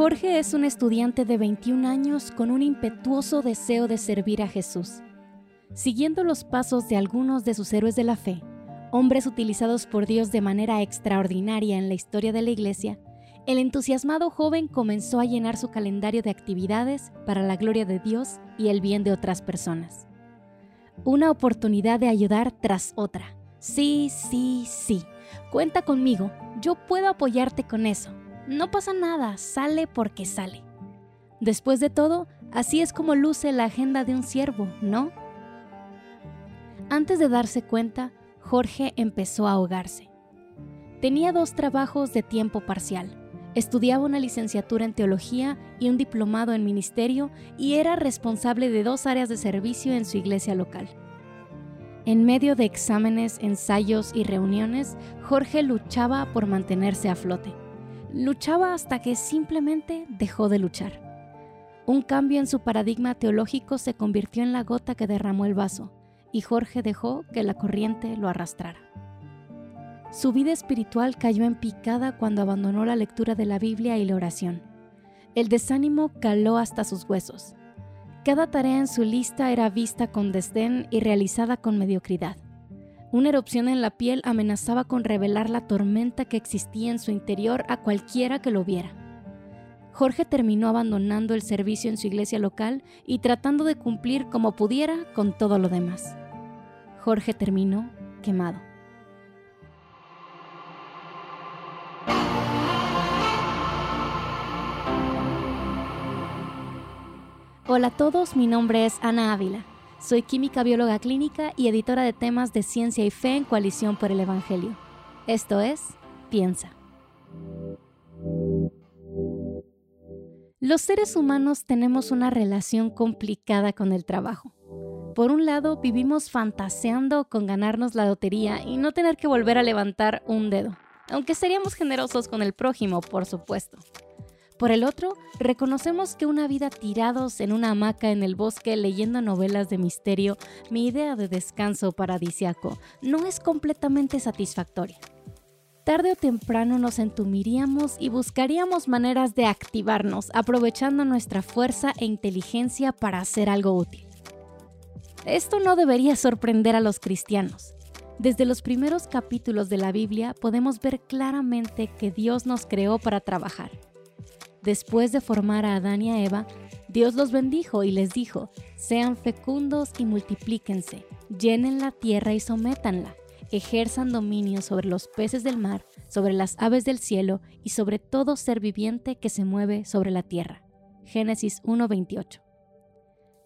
Jorge es un estudiante de 21 años con un impetuoso deseo de servir a Jesús. Siguiendo los pasos de algunos de sus héroes de la fe, hombres utilizados por Dios de manera extraordinaria en la historia de la Iglesia, el entusiasmado joven comenzó a llenar su calendario de actividades para la gloria de Dios y el bien de otras personas. Una oportunidad de ayudar tras otra. Sí, sí, sí. Cuenta conmigo, yo puedo apoyarte con eso. No pasa nada, sale porque sale. Después de todo, así es como luce la agenda de un siervo, ¿no? Antes de darse cuenta, Jorge empezó a ahogarse. Tenía dos trabajos de tiempo parcial. Estudiaba una licenciatura en teología y un diplomado en ministerio y era responsable de dos áreas de servicio en su iglesia local. En medio de exámenes, ensayos y reuniones, Jorge luchaba por mantenerse a flote. Luchaba hasta que simplemente dejó de luchar. Un cambio en su paradigma teológico se convirtió en la gota que derramó el vaso y Jorge dejó que la corriente lo arrastrara. Su vida espiritual cayó en picada cuando abandonó la lectura de la Biblia y la oración. El desánimo caló hasta sus huesos. Cada tarea en su lista era vista con desdén y realizada con mediocridad. Una erupción en la piel amenazaba con revelar la tormenta que existía en su interior a cualquiera que lo viera. Jorge terminó abandonando el servicio en su iglesia local y tratando de cumplir como pudiera con todo lo demás. Jorge terminó quemado. Hola a todos, mi nombre es Ana Ávila. Soy química bióloga clínica y editora de temas de ciencia y fe en Coalición por el Evangelio. Esto es Piensa. Los seres humanos tenemos una relación complicada con el trabajo. Por un lado, vivimos fantaseando con ganarnos la lotería y no tener que volver a levantar un dedo, aunque seríamos generosos con el prójimo, por supuesto. Por el otro, reconocemos que una vida tirados en una hamaca en el bosque leyendo novelas de misterio, mi idea de descanso paradisiaco, no es completamente satisfactoria. Tarde o temprano nos entumiríamos y buscaríamos maneras de activarnos, aprovechando nuestra fuerza e inteligencia para hacer algo útil. Esto no debería sorprender a los cristianos. Desde los primeros capítulos de la Biblia podemos ver claramente que Dios nos creó para trabajar. Después de formar a Adán y a Eva, Dios los bendijo y les dijo, sean fecundos y multiplíquense, llenen la tierra y sométanla, ejerzan dominio sobre los peces del mar, sobre las aves del cielo y sobre todo ser viviente que se mueve sobre la tierra. Génesis 1:28.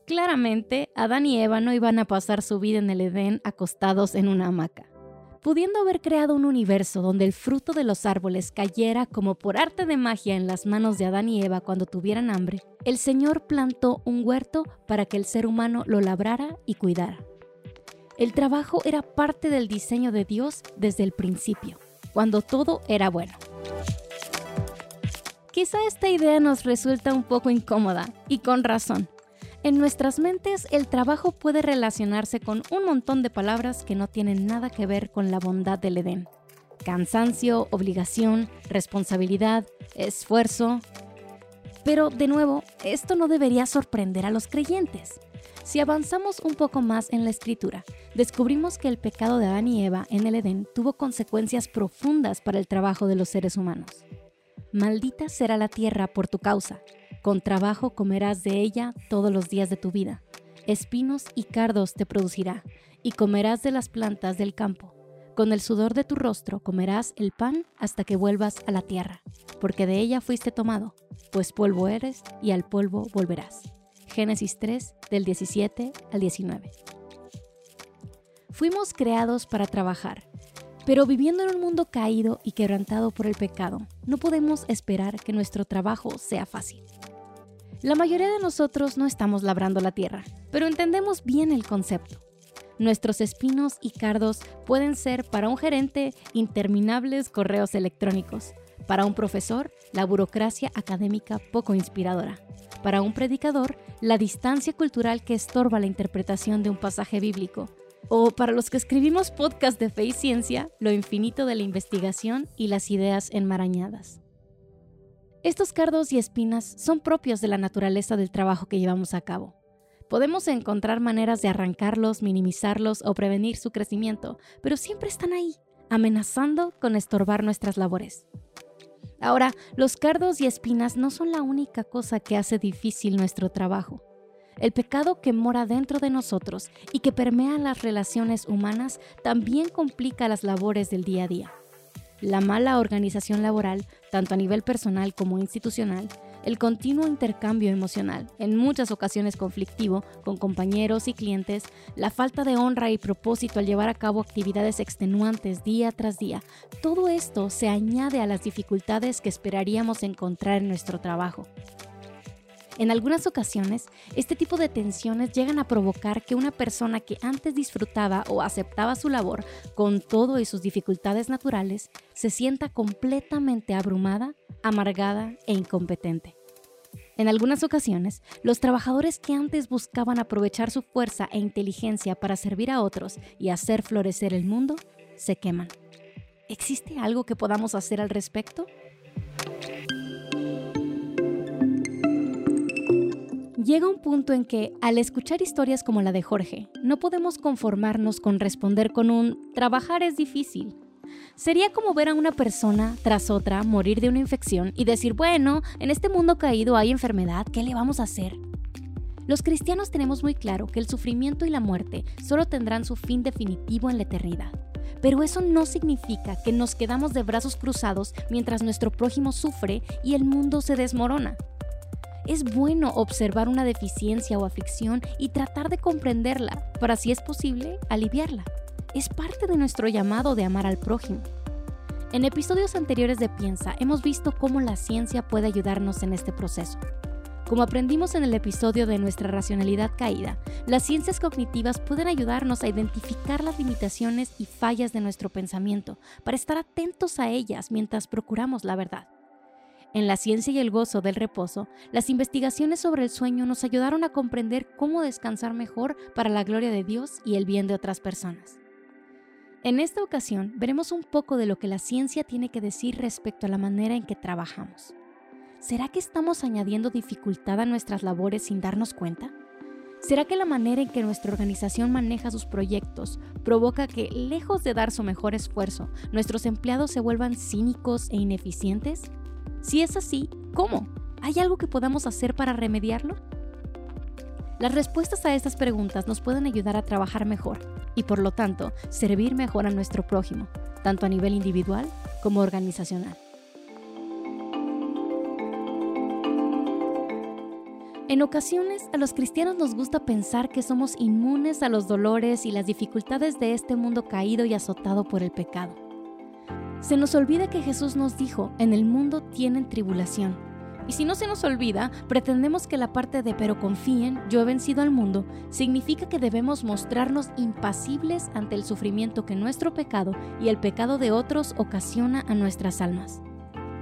Claramente, Adán y Eva no iban a pasar su vida en el Edén acostados en una hamaca. Pudiendo haber creado un universo donde el fruto de los árboles cayera como por arte de magia en las manos de Adán y Eva cuando tuvieran hambre, el Señor plantó un huerto para que el ser humano lo labrara y cuidara. El trabajo era parte del diseño de Dios desde el principio, cuando todo era bueno. Quizá esta idea nos resulta un poco incómoda, y con razón, en nuestras mentes el trabajo puede relacionarse con un montón de palabras que no tienen nada que ver con la bondad del Edén. Cansancio, obligación, responsabilidad, esfuerzo. Pero de nuevo, esto no debería sorprender a los creyentes. Si avanzamos un poco más en la escritura, descubrimos que el pecado de Adán y Eva en el Edén tuvo consecuencias profundas para el trabajo de los seres humanos. Maldita será la tierra por tu causa, con trabajo comerás de ella todos los días de tu vida. Espinos y cardos te producirá, y comerás de las plantas del campo. Con el sudor de tu rostro comerás el pan hasta que vuelvas a la tierra, porque de ella fuiste tomado, pues polvo eres y al polvo volverás. Génesis 3 del 17 al 19. Fuimos creados para trabajar, pero viviendo en un mundo caído y quebrantado por el pecado, no podemos esperar que nuestro trabajo sea fácil. La mayoría de nosotros no estamos labrando la tierra, pero entendemos bien el concepto. Nuestros espinos y cardos pueden ser para un gerente interminables correos electrónicos, para un profesor la burocracia académica poco inspiradora, para un predicador la distancia cultural que estorba la interpretación de un pasaje bíblico, o para los que escribimos podcast de fe y ciencia, lo infinito de la investigación y las ideas enmarañadas. Estos cardos y espinas son propios de la naturaleza del trabajo que llevamos a cabo. Podemos encontrar maneras de arrancarlos, minimizarlos o prevenir su crecimiento, pero siempre están ahí, amenazando con estorbar nuestras labores. Ahora, los cardos y espinas no son la única cosa que hace difícil nuestro trabajo. El pecado que mora dentro de nosotros y que permea las relaciones humanas también complica las labores del día a día. La mala organización laboral, tanto a nivel personal como institucional, el continuo intercambio emocional, en muchas ocasiones conflictivo, con compañeros y clientes, la falta de honra y propósito al llevar a cabo actividades extenuantes día tras día, todo esto se añade a las dificultades que esperaríamos encontrar en nuestro trabajo. En algunas ocasiones, este tipo de tensiones llegan a provocar que una persona que antes disfrutaba o aceptaba su labor con todo y sus dificultades naturales se sienta completamente abrumada, amargada e incompetente. En algunas ocasiones, los trabajadores que antes buscaban aprovechar su fuerza e inteligencia para servir a otros y hacer florecer el mundo, se queman. ¿Existe algo que podamos hacer al respecto? Llega un punto en que, al escuchar historias como la de Jorge, no podemos conformarnos con responder con un trabajar es difícil. Sería como ver a una persona tras otra morir de una infección y decir, bueno, en este mundo caído hay enfermedad, ¿qué le vamos a hacer? Los cristianos tenemos muy claro que el sufrimiento y la muerte solo tendrán su fin definitivo en la eternidad. Pero eso no significa que nos quedamos de brazos cruzados mientras nuestro prójimo sufre y el mundo se desmorona. Es bueno observar una deficiencia o aflicción y tratar de comprenderla para, si es posible, aliviarla. Es parte de nuestro llamado de amar al prójimo. En episodios anteriores de Piensa hemos visto cómo la ciencia puede ayudarnos en este proceso. Como aprendimos en el episodio de nuestra racionalidad caída, las ciencias cognitivas pueden ayudarnos a identificar las limitaciones y fallas de nuestro pensamiento para estar atentos a ellas mientras procuramos la verdad. En la ciencia y el gozo del reposo, las investigaciones sobre el sueño nos ayudaron a comprender cómo descansar mejor para la gloria de Dios y el bien de otras personas. En esta ocasión veremos un poco de lo que la ciencia tiene que decir respecto a la manera en que trabajamos. ¿Será que estamos añadiendo dificultad a nuestras labores sin darnos cuenta? ¿Será que la manera en que nuestra organización maneja sus proyectos provoca que, lejos de dar su mejor esfuerzo, nuestros empleados se vuelvan cínicos e ineficientes? Si es así, ¿cómo? ¿Hay algo que podamos hacer para remediarlo? Las respuestas a estas preguntas nos pueden ayudar a trabajar mejor y por lo tanto servir mejor a nuestro prójimo, tanto a nivel individual como organizacional. En ocasiones a los cristianos nos gusta pensar que somos inmunes a los dolores y las dificultades de este mundo caído y azotado por el pecado. Se nos olvida que Jesús nos dijo, en el mundo tienen tribulación. Y si no se nos olvida, pretendemos que la parte de pero confíen, yo he vencido al mundo, significa que debemos mostrarnos impasibles ante el sufrimiento que nuestro pecado y el pecado de otros ocasiona a nuestras almas.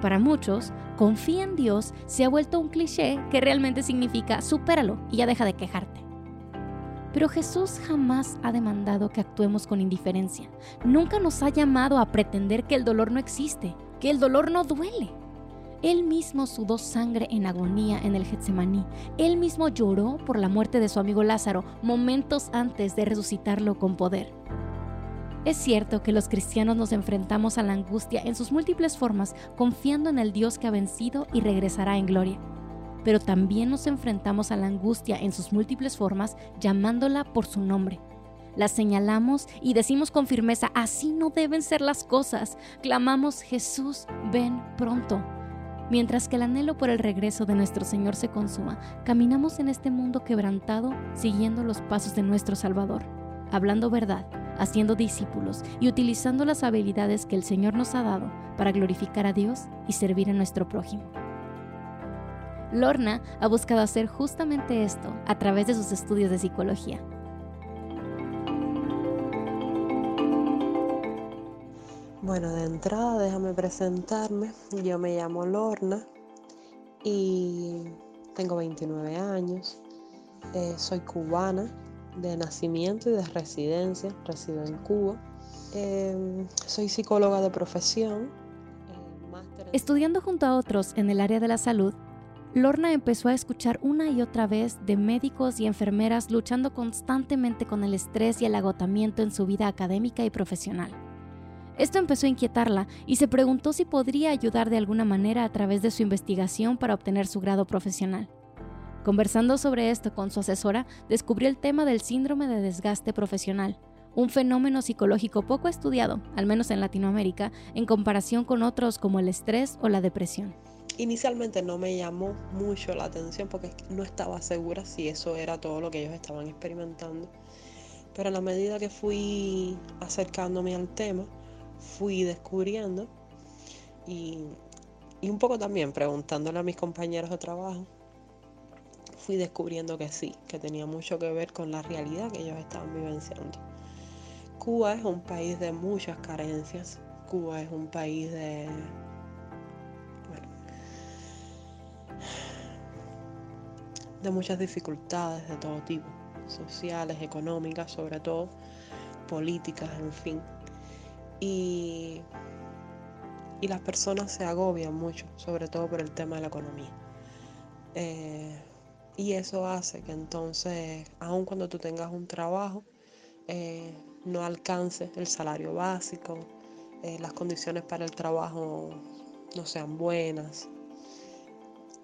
Para muchos, confía en Dios se ha vuelto un cliché que realmente significa supéralo y ya deja de quejarte. Pero Jesús jamás ha demandado que actuemos con indiferencia. Nunca nos ha llamado a pretender que el dolor no existe, que el dolor no duele. Él mismo sudó sangre en agonía en el Getsemaní. Él mismo lloró por la muerte de su amigo Lázaro momentos antes de resucitarlo con poder. Es cierto que los cristianos nos enfrentamos a la angustia en sus múltiples formas, confiando en el Dios que ha vencido y regresará en gloria pero también nos enfrentamos a la angustia en sus múltiples formas llamándola por su nombre. La señalamos y decimos con firmeza, así no deben ser las cosas. Clamamos, Jesús, ven pronto. Mientras que el anhelo por el regreso de nuestro Señor se consuma, caminamos en este mundo quebrantado siguiendo los pasos de nuestro Salvador, hablando verdad, haciendo discípulos y utilizando las habilidades que el Señor nos ha dado para glorificar a Dios y servir a nuestro prójimo. Lorna ha buscado hacer justamente esto a través de sus estudios de psicología. Bueno, de entrada déjame presentarme. Yo me llamo Lorna y tengo 29 años. Eh, soy cubana de nacimiento y de residencia. Resido en Cuba. Eh, soy psicóloga de profesión, eh, Estudiando junto a otros en el área de la salud, Lorna empezó a escuchar una y otra vez de médicos y enfermeras luchando constantemente con el estrés y el agotamiento en su vida académica y profesional. Esto empezó a inquietarla y se preguntó si podría ayudar de alguna manera a través de su investigación para obtener su grado profesional. Conversando sobre esto con su asesora, descubrió el tema del síndrome de desgaste profesional, un fenómeno psicológico poco estudiado, al menos en Latinoamérica, en comparación con otros como el estrés o la depresión. Inicialmente no me llamó mucho la atención porque no estaba segura si eso era todo lo que ellos estaban experimentando. Pero a la medida que fui acercándome al tema, fui descubriendo y, un poco también preguntándole a mis compañeros de trabajo, fui descubriendo que sí, que tenía mucho que ver con la realidad que ellos estaban vivenciando. Cuba es un país de muchas carencias, Cuba es un país de de muchas dificultades de todo tipo, sociales, económicas, sobre todo, políticas, en fin. Y, y las personas se agobian mucho, sobre todo por el tema de la economía. Eh, y eso hace que entonces, aun cuando tú tengas un trabajo, eh, no alcances el salario básico, eh, las condiciones para el trabajo no sean buenas.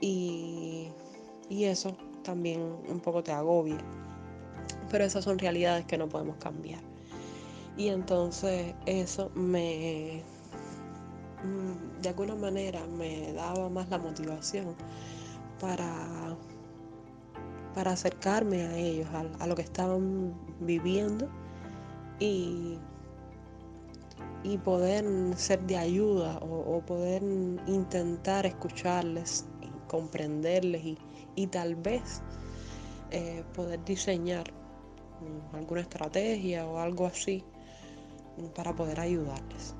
Y, y eso también un poco te agobia. Pero esas son realidades que no podemos cambiar. Y entonces eso me, mm, de alguna manera, me daba más la motivación para, para acercarme a ellos, a, lo que estaban viviendo y, y poder ser de ayuda o, poder intentar escucharles, comprenderles y, y tal vez eh, poder diseñar mm, alguna estrategia o algo así mm, para poder ayudarles.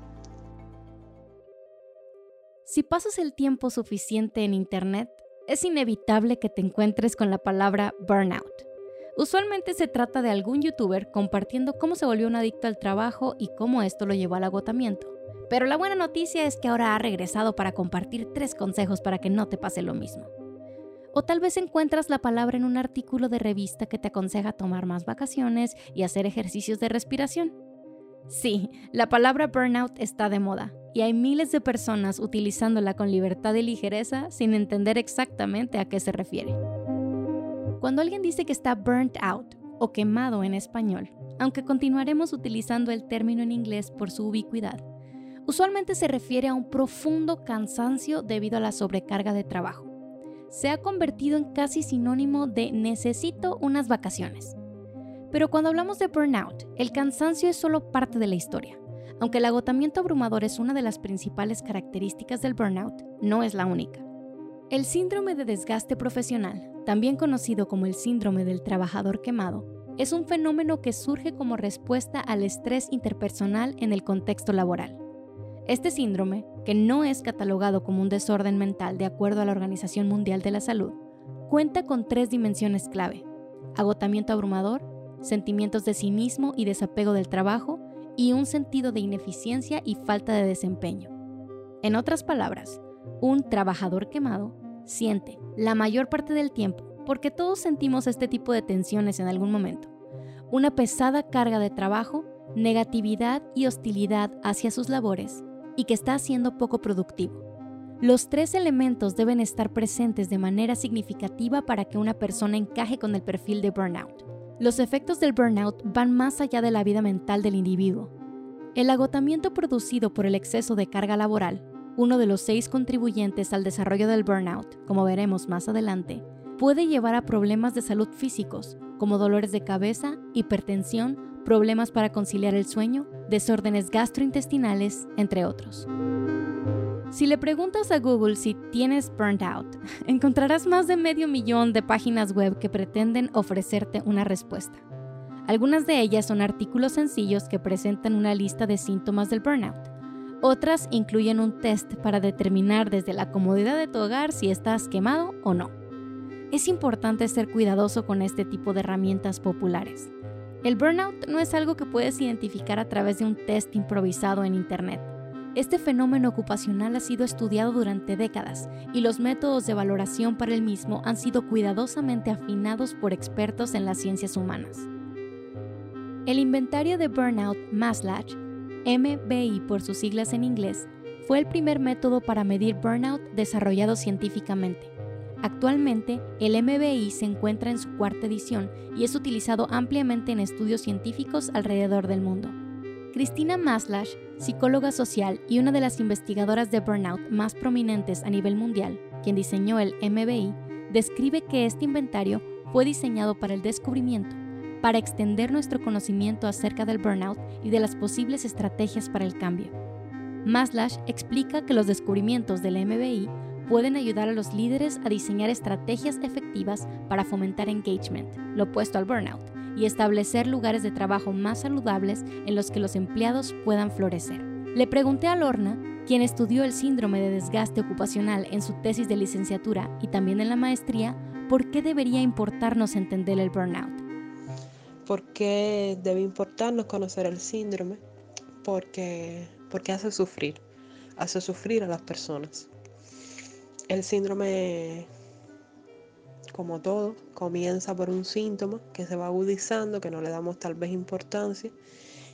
Si pasas el tiempo suficiente en Internet, es inevitable que te encuentres con la palabra burnout. Usualmente se trata de algún youtuber compartiendo cómo se volvió un adicto al trabajo y cómo esto lo llevó al agotamiento. Pero la buena noticia es que ahora ha regresado para compartir tres consejos para que no te pase lo mismo. O tal vez encuentras la palabra en un artículo de revista que te aconseja tomar más vacaciones y hacer ejercicios de respiración. Sí, la palabra burnout está de moda y hay miles de personas utilizándola con libertad y ligereza sin entender exactamente a qué se refiere. Cuando alguien dice que está burnt out o quemado en español, aunque continuaremos utilizando el término en inglés por su ubicuidad, usualmente se refiere a un profundo cansancio debido a la sobrecarga de trabajo se ha convertido en casi sinónimo de necesito unas vacaciones. Pero cuando hablamos de burnout, el cansancio es solo parte de la historia. Aunque el agotamiento abrumador es una de las principales características del burnout, no es la única. El síndrome de desgaste profesional, también conocido como el síndrome del trabajador quemado, es un fenómeno que surge como respuesta al estrés interpersonal en el contexto laboral. Este síndrome, que no es catalogado como un desorden mental de acuerdo a la Organización Mundial de la Salud, cuenta con tres dimensiones clave. Agotamiento abrumador, sentimientos de cinismo y desapego del trabajo y un sentido de ineficiencia y falta de desempeño. En otras palabras, un trabajador quemado siente la mayor parte del tiempo, porque todos sentimos este tipo de tensiones en algún momento, una pesada carga de trabajo, negatividad y hostilidad hacia sus labores y que está siendo poco productivo. Los tres elementos deben estar presentes de manera significativa para que una persona encaje con el perfil de burnout. Los efectos del burnout van más allá de la vida mental del individuo. El agotamiento producido por el exceso de carga laboral, uno de los seis contribuyentes al desarrollo del burnout, como veremos más adelante, puede llevar a problemas de salud físicos, como dolores de cabeza, hipertensión, problemas para conciliar el sueño, desórdenes gastrointestinales, entre otros. Si le preguntas a Google si tienes burnt out, encontrarás más de medio millón de páginas web que pretenden ofrecerte una respuesta. Algunas de ellas son artículos sencillos que presentan una lista de síntomas del burnout. Otras incluyen un test para determinar desde la comodidad de tu hogar si estás quemado o no. Es importante ser cuidadoso con este tipo de herramientas populares. El burnout no es algo que puedes identificar a través de un test improvisado en Internet. Este fenómeno ocupacional ha sido estudiado durante décadas y los métodos de valoración para el mismo han sido cuidadosamente afinados por expertos en las ciencias humanas. El inventario de Burnout Maslach, MBI por sus siglas en inglés, fue el primer método para medir burnout desarrollado científicamente. Actualmente, el MBI se encuentra en su cuarta edición y es utilizado ampliamente en estudios científicos alrededor del mundo. Cristina Maslach, psicóloga social y una de las investigadoras de burnout más prominentes a nivel mundial, quien diseñó el MBI, describe que este inventario fue diseñado para el descubrimiento, para extender nuestro conocimiento acerca del burnout y de las posibles estrategias para el cambio. Maslach explica que los descubrimientos del MBI pueden ayudar a los líderes a diseñar estrategias efectivas para fomentar engagement, lo opuesto al burnout, y establecer lugares de trabajo más saludables en los que los empleados puedan florecer. Le pregunté a Lorna, quien estudió el síndrome de desgaste ocupacional en su tesis de licenciatura y también en la maestría, por qué debería importarnos entender el burnout. ¿Por qué debe importarnos conocer el síndrome? Porque, porque hace sufrir, hace sufrir a las personas. El síndrome como todo, comienza por un síntoma que se va agudizando, que no le damos tal vez importancia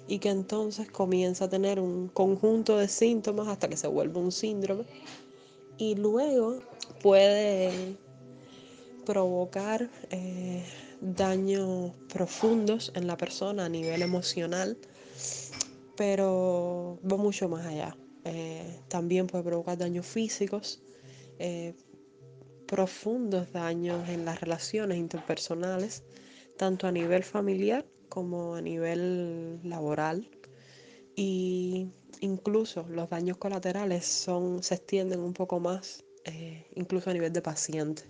y que entonces comienza a tener un conjunto de síntomas hasta que se vuelve un síndrome y luego puede provocar eh, daños profundos en la persona a nivel emocional, pero va mucho más allá. Eh, también puede provocar daños físicos, eh, profundos daños en las relaciones interpersonales, tanto a nivel familiar como a nivel laboral. Y incluso los daños colaterales son, se extienden un poco más, eh, incluso a nivel de paciente.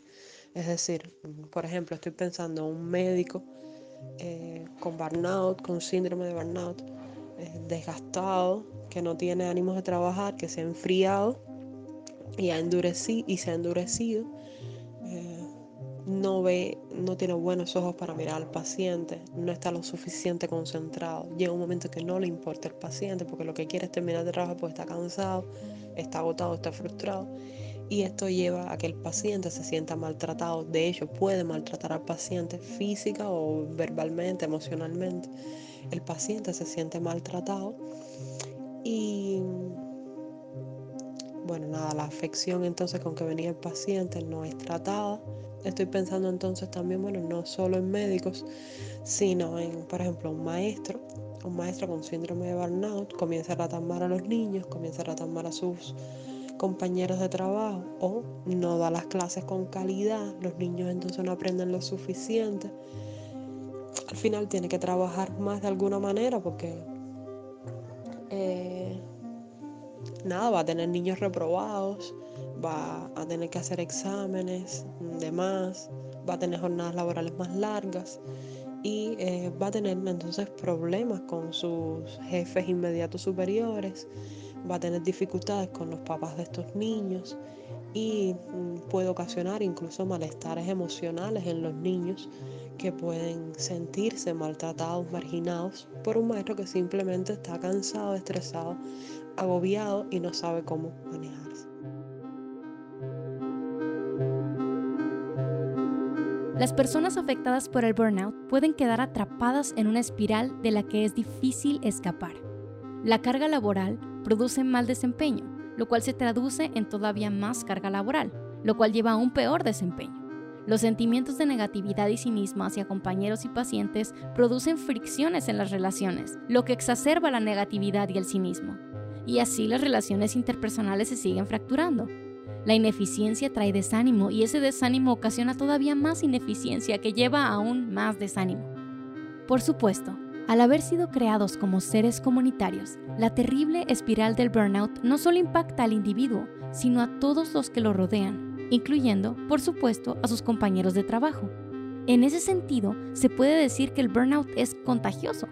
Es decir, por ejemplo, estoy pensando en un médico eh, con burnout, con síndrome de burnout, desgastado, que no tiene ánimos de trabajar, que se ha enfriado y, ha endurecido, y se ha endurecido no ve, no tiene buenos ojos para mirar al paciente, no está lo suficiente concentrado. Llega un momento que no le importa el paciente porque lo que quiere es terminar de trabajar porque está cansado, está agotado, está frustrado. Y esto lleva a que el paciente se sienta maltratado. De hecho, puede maltratar al paciente física o verbalmente, emocionalmente. El paciente se siente maltratado y bueno, nada, la afección entonces con que venía el paciente no es tratada Estoy pensando entonces también, bueno, no solo en médicos, sino en, por ejemplo, un maestro, un maestro con síndrome de burnout, comienza a tratar mal a los niños, comienza a tratar mal a sus compañeros de trabajo o no da las clases con calidad, los niños entonces no aprenden lo suficiente. Al final tiene que trabajar más de alguna manera porque eh, nada, va a tener niños reprobados, va a tener que hacer exámenes de más, va a tener jornadas laborales más largas y eh, va a tener entonces problemas con sus jefes inmediatos superiores, va a tener dificultades con los papás de estos niños y mm, puede ocasionar incluso malestares emocionales en los niños que pueden sentirse maltratados, marginados por un maestro que simplemente está cansado, estresado, agobiado y no sabe cómo manejarse. Las personas afectadas por el burnout pueden quedar atrapadas en una espiral de la que es difícil escapar. La carga laboral produce mal desempeño, lo cual se traduce en todavía más carga laboral, lo cual lleva a un peor desempeño. Los sentimientos de negatividad y cinismo hacia compañeros y pacientes producen fricciones en las relaciones, lo que exacerba la negatividad y el cinismo. Y así las relaciones interpersonales se siguen fracturando. La ineficiencia trae desánimo y ese desánimo ocasiona todavía más ineficiencia que lleva aún más desánimo. Por supuesto, al haber sido creados como seres comunitarios, la terrible espiral del burnout no solo impacta al individuo, sino a todos los que lo rodean, incluyendo, por supuesto, a sus compañeros de trabajo. En ese sentido, se puede decir que el burnout es contagioso,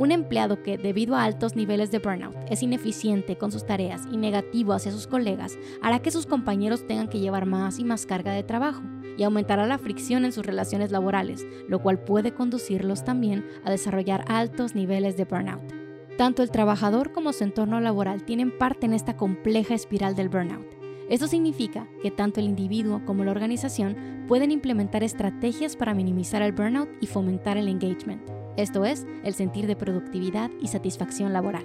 un empleado que, debido a altos niveles de burnout, es ineficiente con sus tareas y negativo hacia sus colegas, hará que sus compañeros tengan que llevar más y más carga de trabajo y aumentará la fricción en sus relaciones laborales, lo cual puede conducirlos también a desarrollar altos niveles de burnout. Tanto el trabajador como su entorno laboral tienen parte en esta compleja espiral del burnout. Esto significa que tanto el individuo como la organización pueden implementar estrategias para minimizar el burnout y fomentar el engagement, esto es, el sentir de productividad y satisfacción laboral.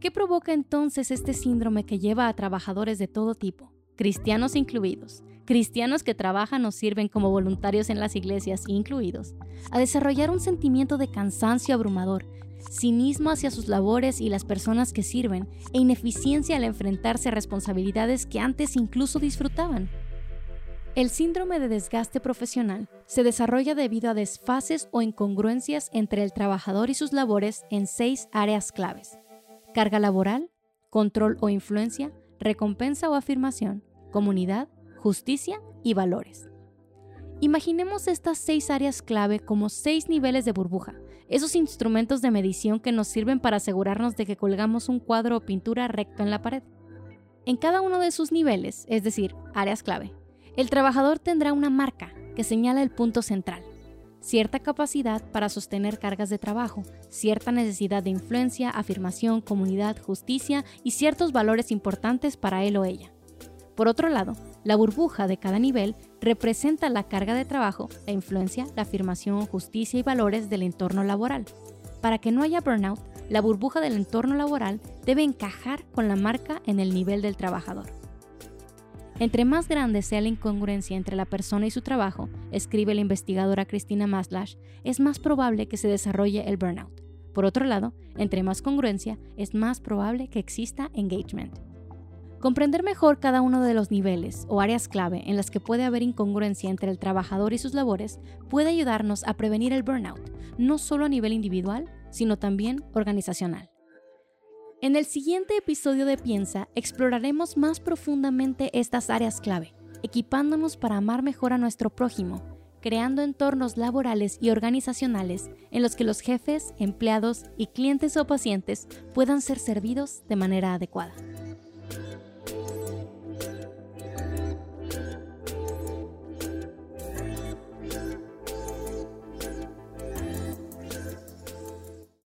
¿Qué provoca entonces este síndrome que lleva a trabajadores de todo tipo, cristianos incluidos, cristianos que trabajan o sirven como voluntarios en las iglesias incluidos, a desarrollar un sentimiento de cansancio abrumador, cinismo hacia sus labores y las personas que sirven, e ineficiencia al enfrentarse a responsabilidades que antes incluso disfrutaban? El síndrome de desgaste profesional se desarrolla debido a desfases o incongruencias entre el trabajador y sus labores en seis áreas claves carga laboral, control o influencia, recompensa o afirmación, comunidad, justicia y valores. Imaginemos estas seis áreas clave como seis niveles de burbuja, esos instrumentos de medición que nos sirven para asegurarnos de que colgamos un cuadro o pintura recto en la pared. En cada uno de sus niveles, es decir, áreas clave, el trabajador tendrá una marca que señala el punto central cierta capacidad para sostener cargas de trabajo, cierta necesidad de influencia, afirmación, comunidad, justicia y ciertos valores importantes para él o ella. Por otro lado, la burbuja de cada nivel representa la carga de trabajo, la influencia, la afirmación, justicia y valores del entorno laboral. Para que no haya burnout, la burbuja del entorno laboral debe encajar con la marca en el nivel del trabajador. Entre más grande sea la incongruencia entre la persona y su trabajo, escribe la investigadora Cristina Maslash, es más probable que se desarrolle el burnout. Por otro lado, entre más congruencia, es más probable que exista engagement. Comprender mejor cada uno de los niveles o áreas clave en las que puede haber incongruencia entre el trabajador y sus labores puede ayudarnos a prevenir el burnout, no solo a nivel individual, sino también organizacional. En el siguiente episodio de Piensa exploraremos más profundamente estas áreas clave, equipándonos para amar mejor a nuestro prójimo, creando entornos laborales y organizacionales en los que los jefes, empleados y clientes o pacientes puedan ser servidos de manera adecuada.